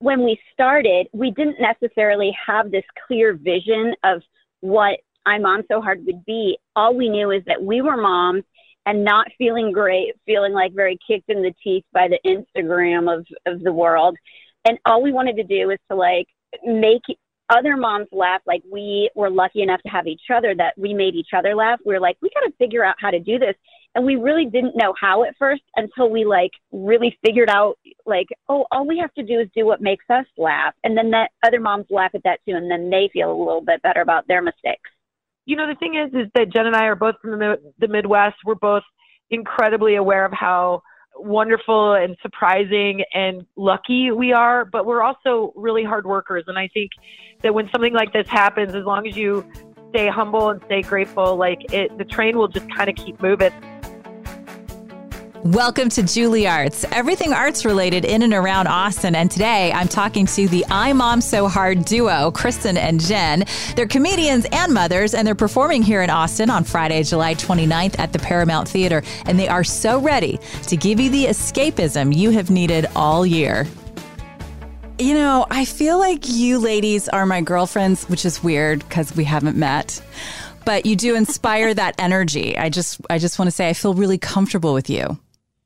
when we started, we didn't necessarily have this clear vision of what I Mom So Hard would be. All we knew is that we were moms and not feeling great, feeling like very kicked in the teeth by the Instagram of, of the world. And all we wanted to do is to like make other moms laugh like we were lucky enough to have each other that we made each other laugh we were like we got to figure out how to do this and we really didn't know how at first until we like really figured out like oh all we have to do is do what makes us laugh and then that other moms laugh at that too and then they feel a little bit better about their mistakes you know the thing is is that jen and i are both from the, the midwest we're both incredibly aware of how wonderful and surprising and lucky we are, but we're also really hard workers. And I think that when something like this happens, as long as you stay humble and stay grateful, like it, the train will just kind of keep moving. Welcome to Juliet Arts, everything arts related in and around Austin. And today I'm talking to the I Mom So Hard duo, Kristen and Jen. They're comedians and mothers, and they're performing here in Austin on Friday, July 29th at the Paramount Theater. And they are so ready to give you the escapism you have needed all year. You know, I feel like you ladies are my girlfriends, which is weird because we haven't met but you do inspire that energy. I just I just want to say I feel really comfortable with you.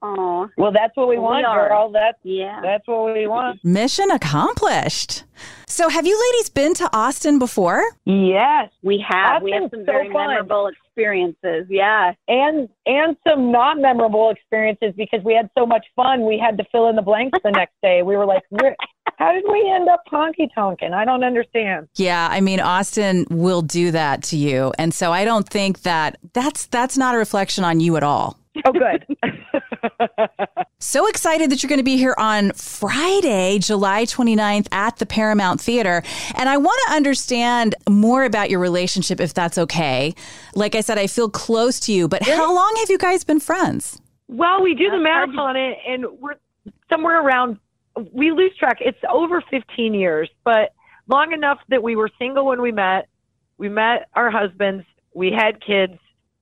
Oh, well, that's what we want, are. girl. That's yeah. that's what we want. Mission accomplished. So, have you ladies been to Austin before? Yes, we have. we have some so very fun. memorable experiences. Yeah. and and some not memorable experiences because we had so much fun. We had to fill in the blanks the next day. We were like, "Where- how did we end up honky tonkin'? I don't understand. Yeah, I mean Austin will do that to you. And so I don't think that that's that's not a reflection on you at all. Oh, good. So excited that you're going to be here on Friday, July 29th at the Paramount Theater. And I want to understand more about your relationship if that's okay. Like I said, I feel close to you, but how long have you guys been friends? Well, we do the That's hard to- marathon and, and we're somewhere around, we lose track. It's over 15 years, but long enough that we were single when we met. We met our husbands. We had kids.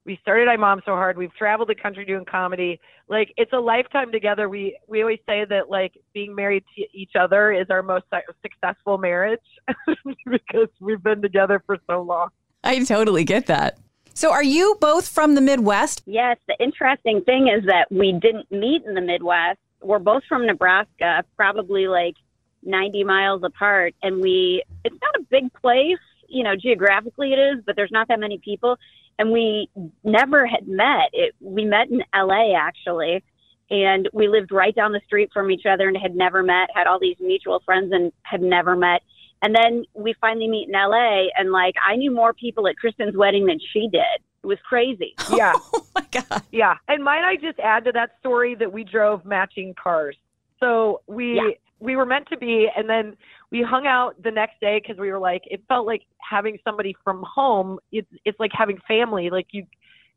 We started I Mom So Hard. We've traveled the country doing comedy. Like it's a lifetime together. We we always say that like being married to each other is our most successful marriage because we've been together for so long. I totally get that. So are you both from the Midwest? Yes, the interesting thing is that we didn't meet in the Midwest. We're both from Nebraska, probably like 90 miles apart, and we it's not a big place, you know, geographically it is, but there's not that many people, and we never had met. It we met in LA actually, and we lived right down the street from each other and had never met, had all these mutual friends and had never met. And then we finally meet in LA, and like I knew more people at Kristen's wedding than she did. It was crazy. Yeah. Oh my God. Yeah, and might I just add to that story that we drove matching cars. So we Yeah. We were meant to be, and then we hung out the next day because we were like, it felt like having somebody from home. It's it's like having family. Like you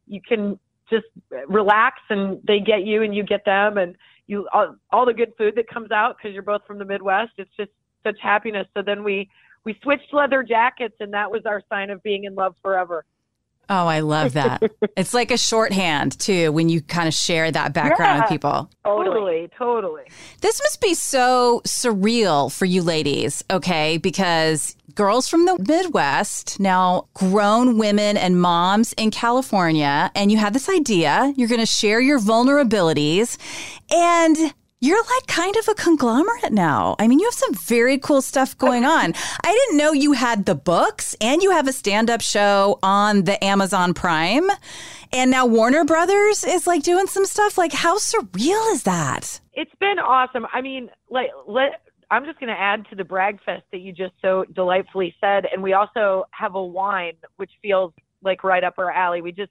you can just relax, and they get you, and you get them, and you all, all the good food that comes out because you're both from the Midwest. It's just such happiness. So then we we switched leather jackets, and that was our sign of being in love forever. Oh, I love that. it's like a shorthand too when you kind of share that background with people. Totally, totally. This must be so surreal for you ladies, okay? Because girls from the Midwest, now grown women and moms in California, and you had this idea, you're going to share your vulnerabilities, and you're like kind of a conglomerate now. I mean, you have some very cool stuff going on. I didn't know you had the books and you have a stand up show on the Amazon Prime. And now Warner Brothers is like doing some stuff. Like, how surreal is that? it's been awesome. I mean, like let I'm just going to add to the brag fest that you just so delightfully said, and we also have a wine which feels like right up our alley. We just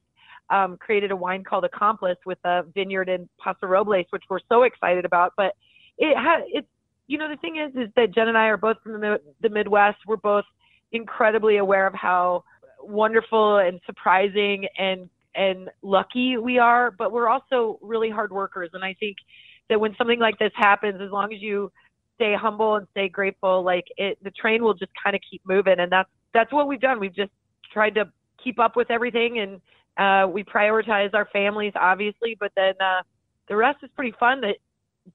um, created a wine called Accomplice with a vineyard in Paso Robles, which we're so excited about. But it ha- it's you know the thing is is that Jen and I are both from the, the Midwest. We're both incredibly aware of how wonderful and surprising and and lucky we are, but we're also really hard workers. And I think that when something like this happens, as long as you stay humble and stay grateful, like it, the train will just kind of keep moving. And that's that's what we've done. We've just tried to keep up with everything, and uh, we prioritize our families, obviously, but then uh, the rest is pretty fun. That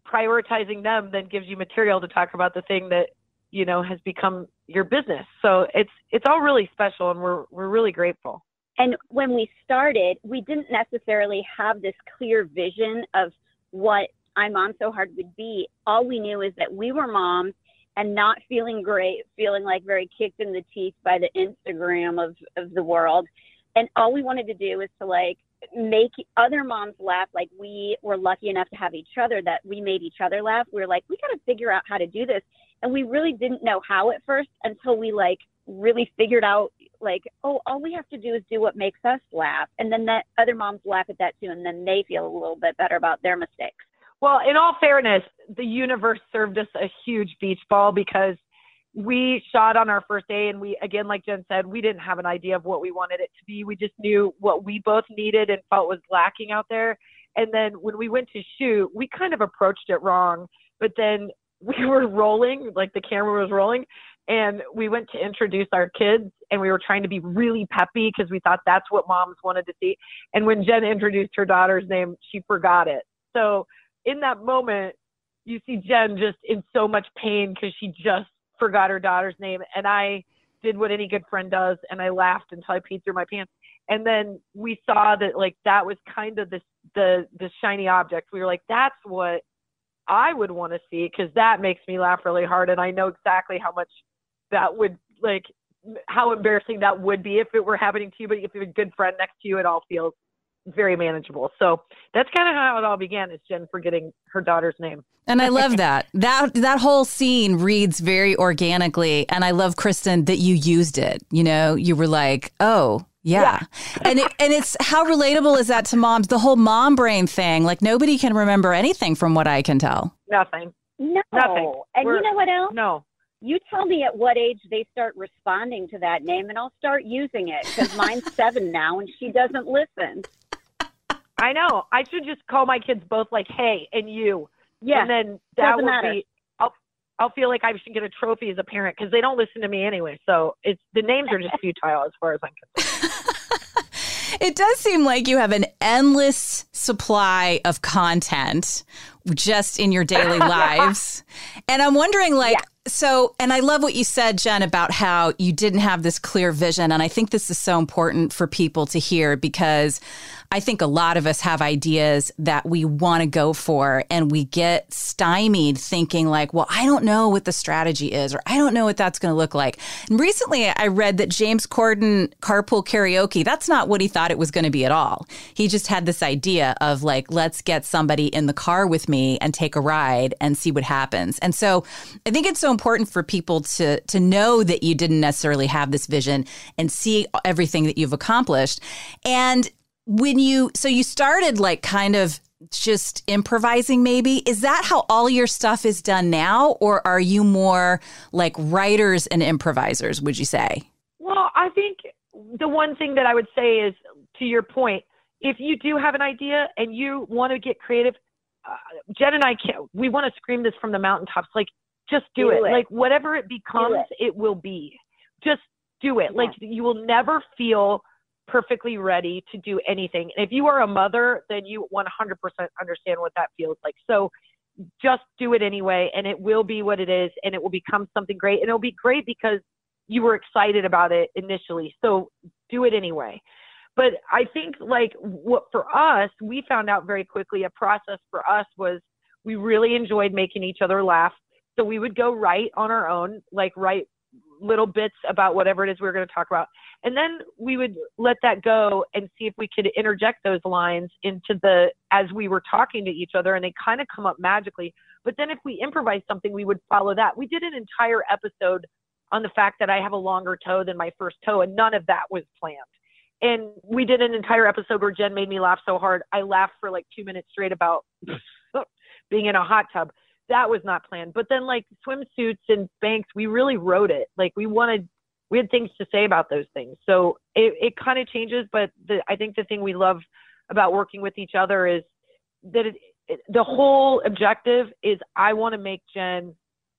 prioritizing them then gives you material to talk about the thing that you know has become your business. So it's it's all really special and we're we're really grateful. And when we started we didn't necessarily have this clear vision of what i mom so hard would be. All we knew is that we were moms and not feeling great feeling like very kicked in the teeth by the instagram of of the world and all we wanted to do was to like make other moms laugh like we were lucky enough to have each other that we made each other laugh. We were like we got to figure out how to do this. And we really didn't know how at first until we like really figured out like oh all we have to do is do what makes us laugh. And then that other moms laugh at that too and then they feel a little bit better about their mistakes. Well in all fairness the universe served us a huge beach ball because we shot on our first day and we again like jen said we didn't have an idea of what we wanted it to be. We just knew what we both needed and felt was lacking out there. And then when we went to shoot we kind of approached it wrong but then we were rolling like the camera was rolling and we went to introduce our kids and we were trying to be really peppy because we thought that's what moms wanted to see. And when jen introduced her daughter's name she forgot it. So in that moment you see jen just in so much pain because she just forgot her daughter's name and I did what any good friend does and I laughed until I peed through my pants. And then we saw that like that was kind of this the the shiny object. We were like, that's what I would want to see because that makes me laugh really hard and I know exactly how much that would like how embarrassing that would be if it were happening to you, but if you have a good friend next to you, it all feels very manageable. So that's kind of how it all began. Is Jen forgetting her daughter's name. And I love that. That that whole scene reads very organically and I love Kristen that you used it. You know, you were like, "Oh, yeah. yeah. and it, and it's how relatable is that to moms? The whole mom brain thing. Like nobody can remember anything from what I can tell. Nothing. No. Nothing. And We're, you know what else? No. You tell me at what age they start responding to that name, and I'll start using it because mine's seven now, and she doesn't listen. I know. I should just call my kids both like "Hey" and "You." Yeah. And then that would matter. be. I'll I'll feel like I should get a trophy as a parent because they don't listen to me anyway. So it's the names are just futile as far as I'm concerned. it does seem like you have an endless supply of content just in your daily lives. And I'm wondering, like, yeah. So, and I love what you said, Jen, about how you didn't have this clear vision. And I think this is so important for people to hear because I think a lot of us have ideas that we want to go for and we get stymied thinking like, well, I don't know what the strategy is or I don't know what that's going to look like. And recently I read that James Corden carpool karaoke, that's not what he thought it was going to be at all. He just had this idea of like, let's get somebody in the car with me and take a ride and see what happens. And so I think it's so important for people to to know that you didn't necessarily have this vision and see everything that you've accomplished. And when you so you started like kind of just improvising maybe. Is that how all your stuff is done now or are you more like writers and improvisers would you say? Well i think the one thing that i would say is to your point if you do have an idea and you want to get creative uh, jen and i can't we want to scream this from the mountaintops. Like just do, do it. it. like whatever it becomes it. it. will be just do it yeah. like you will never feel perfectly ready to do anything. And if you are a mother, then you 100% understand what that feels like. So just do it anyway, and it will be what it is, and it will become something great. And it'll be great because you were excited about it initially. So do it anyway. But I think, like, what for us, we found out very quickly a process for us was we really enjoyed making each other laugh. So we would go write on our own, like, write little bits about whatever it is we were going to talk about. And then we would let that go and see if we could interject those lines into the, as we were talking to each other, and they kind of come up magically. But then if we improvise something, we would follow that. We did an entire episode on the fact that I have a longer toe than my first toe, and none of that was planned. And we did an entire episode where Jen made me laugh so hard. I laughed for like two minutes straight about being in a hot tub that was not planned. But then like swimsuits and banks, we really wrote it. Like we wanted, we had things to say about those things. So it, it kind of changes. But the, I think the thing we love about working with each other is that it, it, the whole objective is I want to make Jen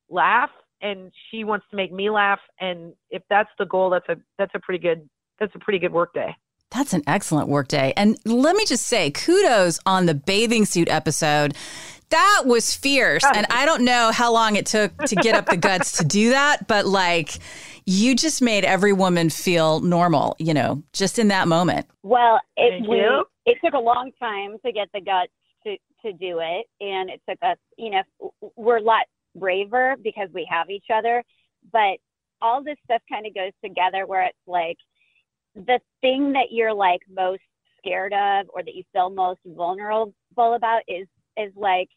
laugh and she wants to make me laugh. And if that's the goal, that's a, that's a pretty good, that's a pretty good work day. That's an excellent workday. And let me just say, kudos on the bathing suit episode. That was fierce. And I don't know how long it took to get up the guts to do that, but like you just made every woman feel normal, you know, just in that moment. Well, it we, it took a long time to get the guts to to do it, and it took us. You know, we're a lot braver because we have each other, but all this stuff kind of goes together where it's like the thing that you're like most scared of or that you feel most vulnerable about is is like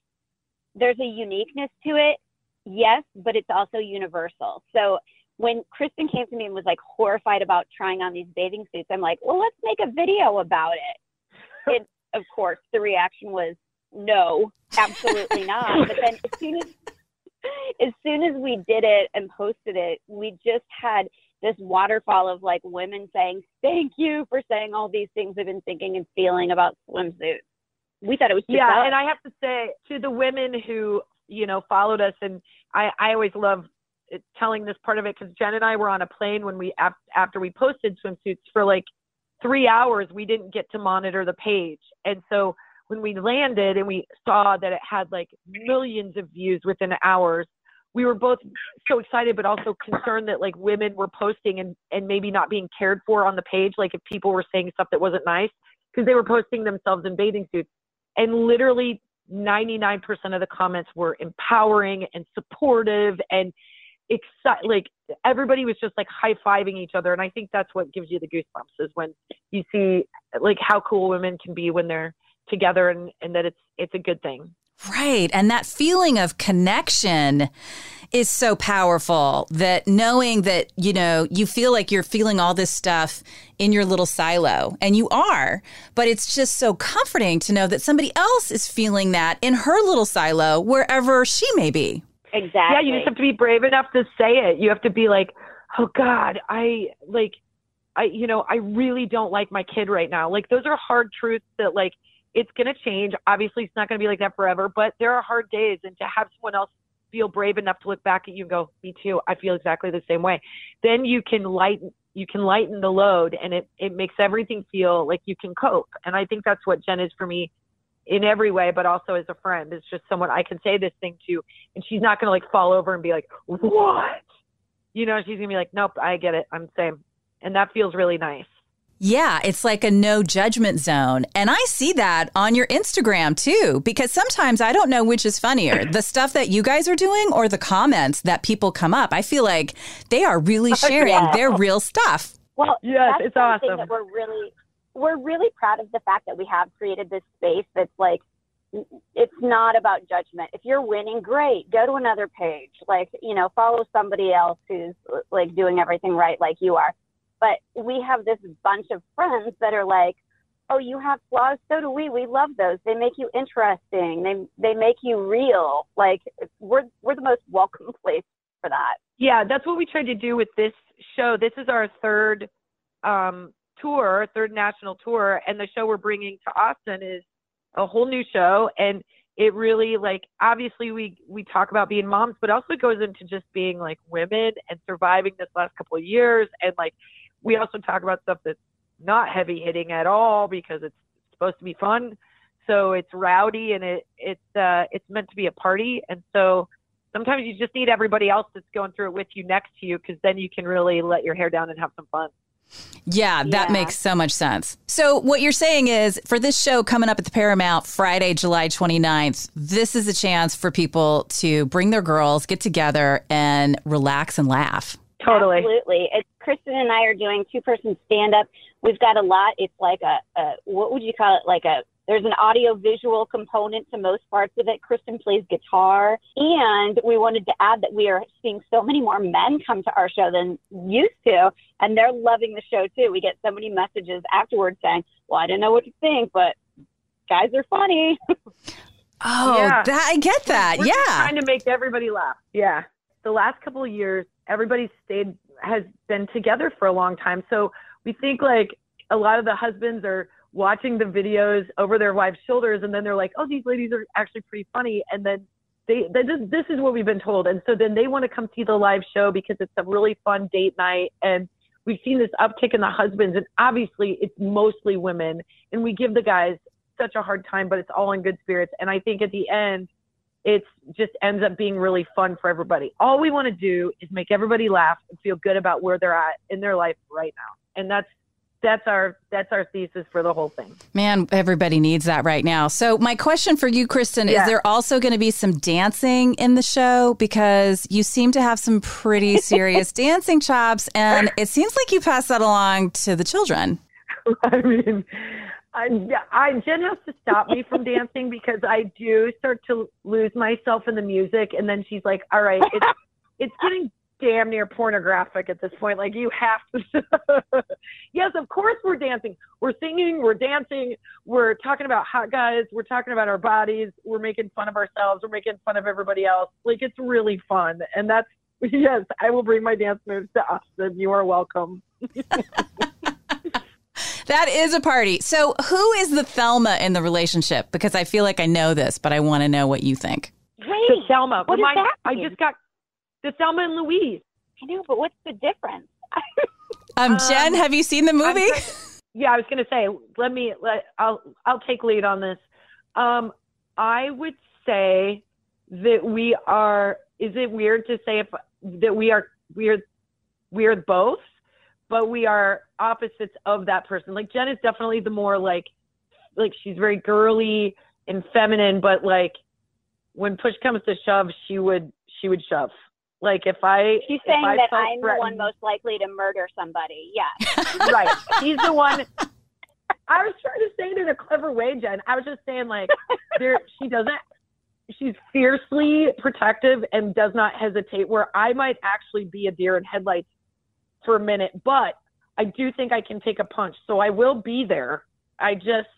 there's a uniqueness to it yes but it's also universal. So when kristen came to me and was like horrified about trying on these bathing suits i'm like well let's make a video about it. And of course the reaction was no absolutely not. But then as soon as as soon as we did it and posted it we just had this waterfall of like women saying thank you for saying all these things i've been thinking and feeling about swimsuits we thought it was yeah, us. and I have to say to the women who you know followed us, and I I always love uh, telling this part of it because Jen and I were on a plane when we after we posted swimsuits for like three hours, we didn't get to monitor the page, and so when we landed and we saw that it had like millions of views within hours. We were both so excited, but also concerned that like women were posting and, and maybe not being cared for on the page. Like if people were saying stuff that wasn't nice, because they were posting themselves in bathing suits and literally 99% of the comments were empowering and supportive and exci- like everybody was just like high-fiving each other and i think that's what gives you the goosebumps is when you see like how cool women can be when they're together and, and that it's it's a good thing Right. And that feeling of connection is so powerful that knowing that, you know, you feel like you're feeling all this stuff in your little silo, and you are, but it's just so comforting to know that somebody else is feeling that in her little silo, wherever she may be. exactly yeah you just have to be brave enough to say it you have to be like oh god i like i you know i really don't like my kid right now like those are hard truths that like it's going to change. Obviously it's not going to be like that forever but there are hard days and to have someone else feel brave enough to look back at you and go me too. I feel exactly the same way. Then you can lighten you can lighten the load and it it makes everything feel like you can cope. And i think that's what jen is for me in every way but also as a friend. It's just someone i can say this thing to and she's not going to like fall over and be like what? You know she's going to be like nope i get it. I'm same. And that feels really nice Yeah, it's like a no judgment zone. And I see that on your Instagram too, because sometimes I don't know which is funnier the stuff that you guys are doing or the comments that people come up. I feel like they are really sharing Yeah. their real stuff. Well, Yes, it's awesome. That we're really, we're really proud of the fact that we have created this space that's like, it's not about judgment. If you're winning, great. Go to another page. Like, you know, follow somebody else who's like doing everything right, like you are. But we have this bunch of friends that are like, oh, you have flaws. So do we. We love those. They make you interesting. They they make you real. Like, we're we're the most welcome place for that. yeah that's what we tried to do with this show this is our third um tour third national tour and the show we're bringing to austin is a whole new show and it really like obviously we we talk about being moms but also it goes into just being like women and surviving this last couple of years and like we also talk about stuff that's not heavy hitting at all because it's supposed to be fun so it's rowdy and it it's uh it's meant to be a party and so sometimes you just need everybody else that's going through it with you next to you because then you can really let your hair down and have some fun Yeah, that Yeah. makes so much sense. So, what you're saying is for this show coming up at the Paramount Friday, July 29th, this is a chance for people to bring their girls, get together, and relax and laugh. totally Absolutely. It's, Kristen and I are doing two person stand up. We've got a lot. It's like a, a, what would you call it? Like a, there's an audio visual component to most parts of it. Kristen plays guitar. And we wanted to add that we are seeing so many more men come to our show than used to. And they're loving the show too. We get so many messages afterwards saying, well, I didn't know what to think, but guys are funny. Oh, Yeah. that, I get that. We're yeah. trying to make everybody laugh yeah the last couple of years everybody stayed has been together for a long time. So we think like a lot of the husbands are watching the videos over their wives shoulders and then they're like oh these ladies are actually pretty funny. And then they, they this, this is what we've been told. And so then they want to come see the live show because it's a really fun date night and we've seen this uptick in the husbands, and obviously it's mostly women, and we give the guys such a hard time, but it's all in good spirits. And I think at the end, it's just ends up being really fun for everybody. All we want to do is make everybody laugh and feel good about where they're at in their life right now. And that's that's our that's our thesis for the whole thing. Man, everybody needs that right now. So my question for you, Kristen, yeah. is there also going to be some dancing in the show because you seem to have some pretty serious dancing chops, and it seems like you pass that along to the children. I mean, I, I Jen has to stop me from dancing because I do start to lose myself in the music, and then she's like, "All right, it's it's getting damn near pornographic at this point. Like you have to. yes, of course we're dancing. We're singing. We're dancing. We're talking about hot guys. We're talking about our bodies. We're making fun of ourselves. We're making fun of everybody else. Like it's really fun, and that's yes. I will bring my dance moves to Austin. You are welcome. That is a party. So, who is the Thelma in the relationship? Because I feel like I know this, but I want to know what you think. Wait, the Thelma. what my, that I just got the Thelma and Louise. I know, but what's the difference? um, Jen, um, have you seen the movie? yeah, I was going to say. Let me. Let I'll I'll take lead on this. Um, I would say that we are. Is it weird to say if that we are we are we are both? But we are opposites of that person. Like Jen is definitely the more like like she's very girly and feminine, but like when push comes to shove, she would she would shove. Like if I She's saying I that I'm the one most likely to murder somebody. Yeah. right. She's the one I was trying to say it in a clever way, Jen. I was just saying like there she doesn't she's fiercely protective and does not hesitate where I might actually be a deer in headlights for a minute, but I do think I can take a punch. So I will be there. I just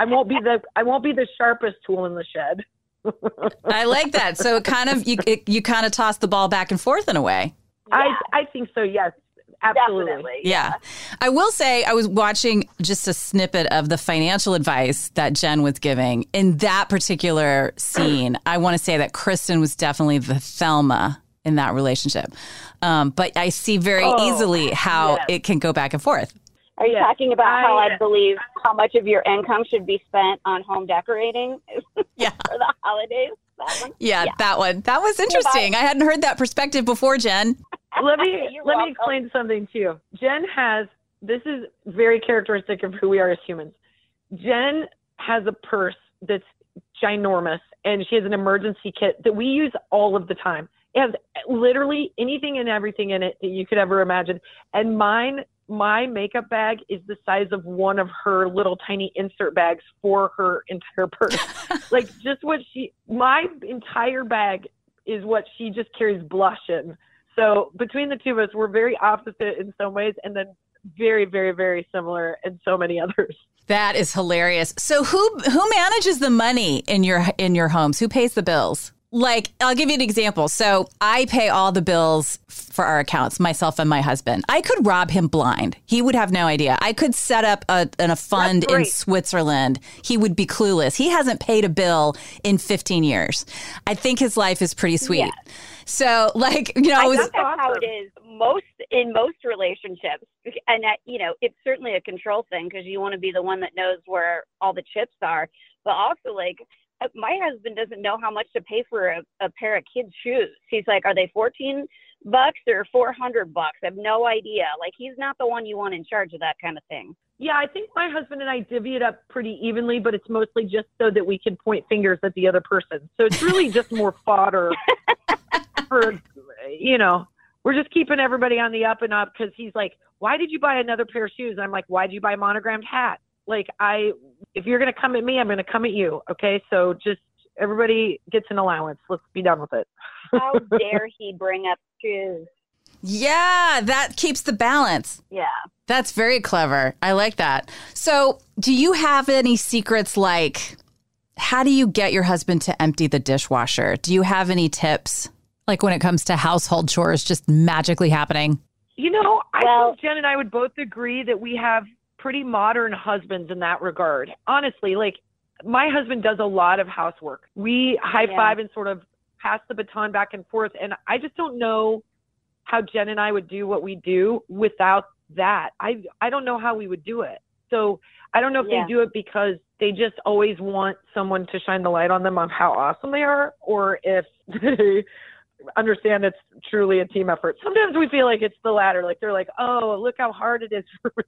I won't be the I won't be the sharpest tool in the shed. I like that. So it kind of you it, you kind of toss the ball back and forth in a way. Yeah. I I think so. Yes. Absolutely. Yeah. yeah. I will say I was watching just a snippet of the financial advice that Jen was giving. In that particular scene, I want to say that Kristen was definitely the Thelma in that relationship. Um, but I see very oh, easily how yes. it can go back and forth. Are you yes. talking about I, how I believe how much of your income should be spent on home decorating yeah. for the holidays? Yeah, yeah, that one. That was interesting. I hadn't heard that perspective before, Jen. let me let welcome. me explain something to you. Jen has this is very characteristic of who we are as humans. Jen has a purse that's ginormous and she has an emergency kit that we use all of the time. It has literally anything and everything in it that you could ever imagine. And mine, my makeup bag is the size of one of her little tiny insert bags for her entire purse. like just what she, my entire bag is what she just carries blush in. So between the two of us, we're very opposite in some ways, and then very, very, very similar in so many others. That is hilarious. So who who manages the money in your in your homes? Who pays the bills? Like I'll give you an example. So I pay all the bills for our accounts, myself and my husband. I could rob him blind. He would have no idea. I could set up a, a fund in Switzerland. He would be clueless. He hasn't paid a bill in 15 years. I think his life is pretty sweet. Yeah. So, like, you know, I was, that's how it is most in most relationships, and that you know, it's certainly a control thing because you want to be the one that knows where all the chips are, but also like Uh, my husband doesn't know how much to pay for a, a pair of kids' shoes. He's like, are they 14 bucks or 400 bucks? I have no idea. Like, he's not the one you want in charge of that kind of thing. Yeah, I think my husband and I divvy it up pretty evenly, but it's mostly just so that we can point fingers at the other person. So it's really just more fodder for, you know, we're just keeping everybody on the up and up because he's like, why did you buy another pair of shoes? And I'm like, why did you buy a monogrammed hat? Like I, if you're going to come at me, I'm going to come at you. Okay. So just everybody gets an allowance. Let's be done with it. How dare he bring up shoes? Yeah, that keeps the balance. Yeah. That's very clever. I like that. So, do you have any secrets like how do you get your husband to empty the dishwasher? Do you have any tips? Like when it comes to household chores just magically happening? You know, I well, think Jen and I would both agree that we have pretty modern husbands in that regard. Honestly, like my husband does a lot of housework. We high five yeah. and sort of pass the baton back and forth. And I just don't know how Jen and I would do what we do without that. I I don't know how we would do it. So I don't know if Yeah. they do it because they just always want someone to shine the light on them on how awesome they are, or if they understand it's truly a team effort. Sometimes we feel like it's the latter. Like they're like, oh, look how hard it is for me.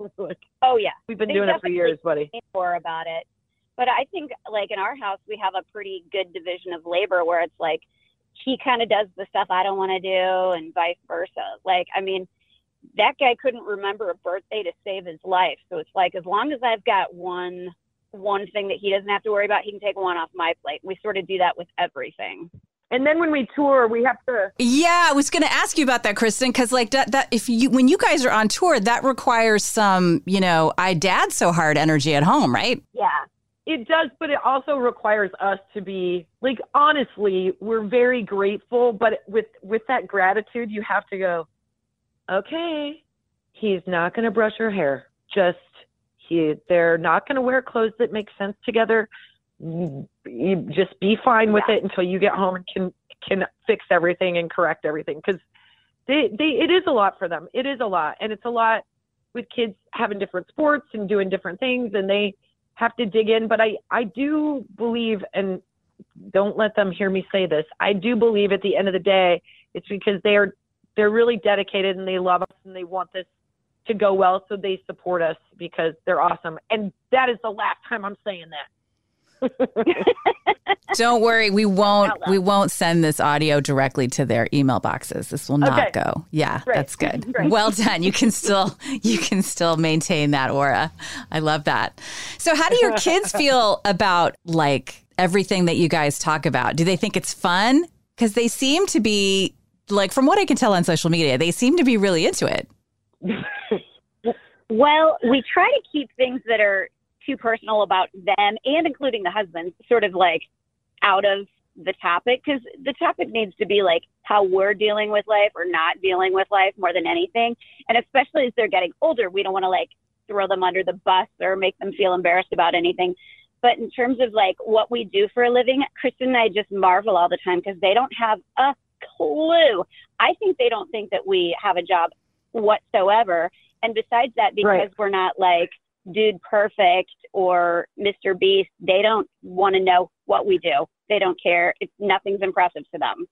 Like, Oh yeah. we've been They doing it for years, buddy. more about it. But I think, like in our house, we have a pretty good division of labor where it's like he kind of does the stuff I don't want to do, and vice versa. Like, I mean, that guy couldn't remember a birthday to save his life. So it's like as long as I've got one one thing that he doesn't have to worry about, he can take one off my plate. We sort of do that with everything. And then when we tour, we have to. Yeah, I was going to ask you about that, Kristen, because like that, that if you when you guys are on tour, that requires some, you know, I dad so hard energy at home, right? Yeah. It does, but it also requires us to be like honestly, we're very grateful, but with with that gratitude, you have to go, okay, he's not going to brush her hair. Just he they're not going to wear clothes that make sense together. You, just be fine with it until you get home and can can fix everything and correct everything cuz they they it is a lot for them. It is a lot and it's a lot with kids having different sports and doing different things and they have to dig in. But i i do believe and don't let them hear me say this i do believe at the end of the day it's because they're they're really dedicated and they love us and they want this to go well so they support us because they're awesome. And that is the last time i'm saying that Don't worry, we won't we won't send this audio directly to their email boxes. This will not Okay. go. Yeah, Great. that's good. Great. Well done. You can still you can still maintain that aura. I love that. So how do your kids feel about like everything that you guys talk about? Do they think it's fun? Cuz they seem to be like from what I can tell on social media, they seem to be really into it. Well, we try to keep things that are too personal about them and including the husband sort of like out of the topic because the topic needs to be like how we're dealing with life or not dealing with life more than anything. And especially as they're getting older, we don't want to like throw them under the bus or make them feel embarrassed about anything. But in terms of like what we do for a living, Kristen and I just marvel all the time because they don't have a clue. I think they don't think that we have a job whatsoever. And besides that, because Right. we're not like dude perfect or Mr. Beast, they don't want to know what we do. They don't care. It's nothing's impressive to them.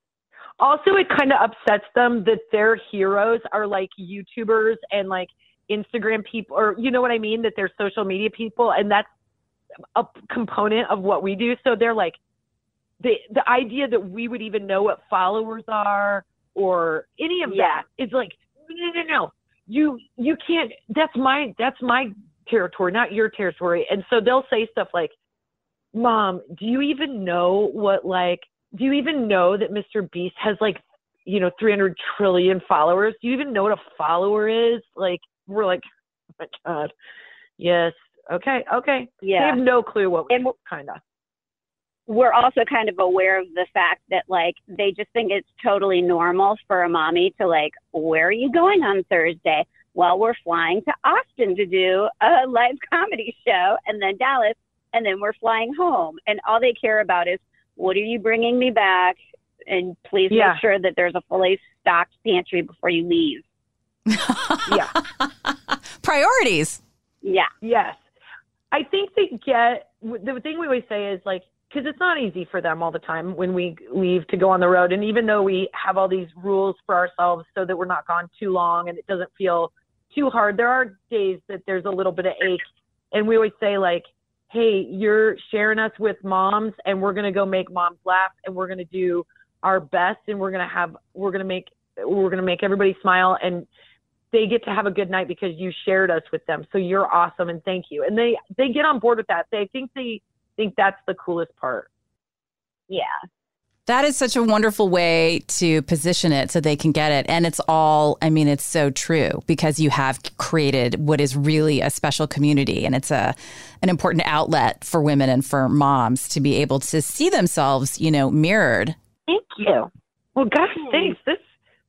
also it kind of upsets them that their heroes are like youtubers and like instagram people or you know what i mean that they're social media people and that's a component of what we do so they're like the the idea that we would even know what followers are or any of Yeah. that is like no no no you you can't that's my that's my territory not your territory and so they'll say stuff like mom do you even know what like do you even know that Mr. Beast has like, you know, 300 trillion followers? Do you even know what a follower is? Like, we're like, oh my God. Yes. Okay. Okay. Yeah. They have no clue what we And kind of. we're also kind of aware of the fact that like they just think it's totally normal for a mommy to like, where are you going on Thursday? Well, we're flying to Austin to do a live comedy show and then Dallas and then we're flying home. And all they care about is, what are you bringing me back? And please Yeah. make sure that there's a fully stocked pantry before you leave. Yeah. Priorities. Yeah. Yes. I think they get the thing we always say is like, because it's not easy for them all the time when we leave to go on the road. And even though we have all these rules for ourselves so that we're not gone too long and it doesn't feel too hard, there are days that there's a little bit of ache. And we always say, like, hey, you're sharing us with moms and we're going to go make moms laugh and we're going to do our best and we're going to have, we're going to make, we're going to make everybody smile. And they get to have a good night because you shared us with them. So you're awesome and thank you. And they they get on board with that. They think they think that's the coolest part. Yeah. That is such a wonderful way to position it so they can get it. And it's all, I mean, it's so true because you have created what is really a special community and it's a an important outlet for women and for moms to be able to see themselves, you know, mirrored. Thank you. Well, gosh, thanks. This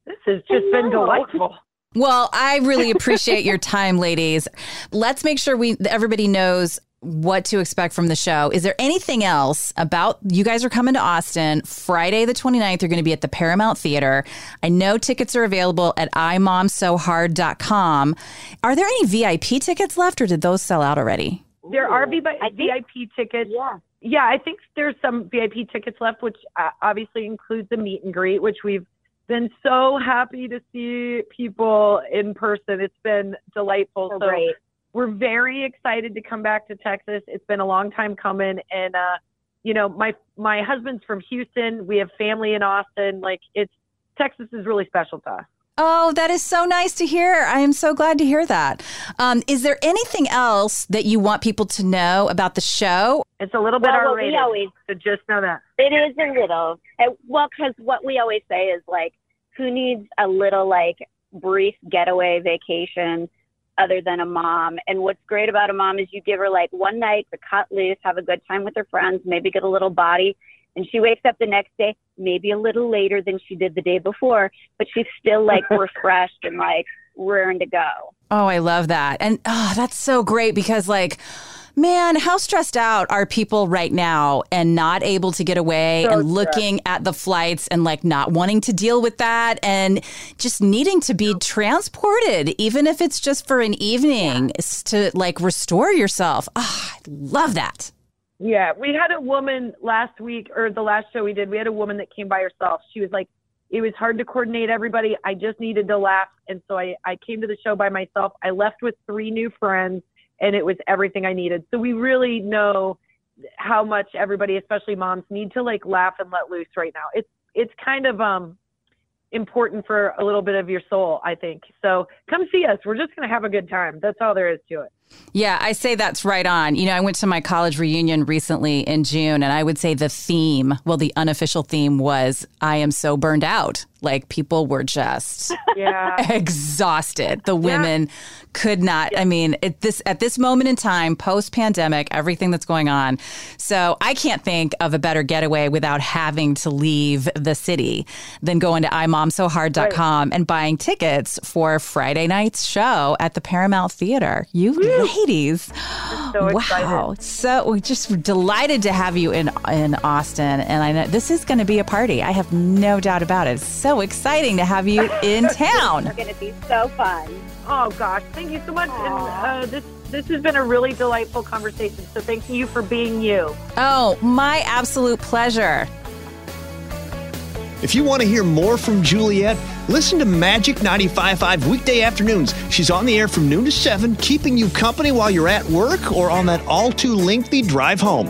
this has just been delightful. Well, I really appreciate your time, ladies. Let's make sure we everybody knows what to expect from the show. Is there anything else about you guys are coming to Austin Friday the 29th? You're going to be at the Paramount Theater. I know tickets are available at imomsohard.com. Are there any VIP tickets left or did those sell out already? There are VIP tickets. Yeah. Yeah, I think there's some VIP tickets left, which uh, obviously includes the meet and greet, which we've been so happy to see people in person. It's been delightful. So, so great. We're very excited to come back to Texas. It's been a long time coming, and uh, you know, my my husband's from Houston. We have family in Austin. Like it's Texas is really special to us. Oh, that is so nice to hear. I am so glad to hear that. Um, is there anything else that you want people to know about the show? It's a little bit well, R-rated, we always, so just know that. It is a little. Well, because what we always say is like, who needs a little like brief getaway vacation other than a mom? And what's great about a mom is you give her like one night to cut loose, have a good time with her friends, maybe get a little body, and she wakes up the next day, maybe a little later than she did the day before, but she's still like refreshed and like raring to go. Oh, I love that. And oh, that's so great because like man, how stressed out are people right now and not able to get away So and looking at the flights and like not wanting to deal with that and just needing to be transported, even if it's just for an evening, is to like restore yourself. Ah, I love that. Yeah, we had a woman last week or the last show we did. We had a woman that came by herself. She was like, it was hard to coordinate everybody. I just needed to laugh, and so I I came to the show by myself. I left with three new friends, and it was everything I needed. So we really know how much everybody, especially moms, need to like laugh and let loose right now. It's it's kind of um important for a little bit of your soul, I think. So come see us. We're just gonna have a good time. That's all there is to it. Yeah, I say that's right on. You know, I went to my college reunion recently in June, and I would say the theme, well, the unofficial theme was I am so burned out. Like people were just Yeah. exhausted. The women could not. I mean, at this at this moment in time, post pandemic, everything that's going on. So I can't think of a better getaway without having to leave the city than going to imomsohard.com and buying tickets for Friday night's show at the Paramount Theater. You ladies, so wow! So we're just delighted to have you in in Austin, and I know this is going to be a party. I have no doubt about it. It's so exciting to have you in town. It's going to be so fun. Oh gosh, thank you so much. And uh, this this has been a really delightful conversation. So thank you for being you. Oh, my absolute pleasure. If you want to hear more from Juliet, listen to Magic 95.5 weekday afternoons. She's on the air from noon to 7, keeping you company while you're at work or on that all too lengthy drive home.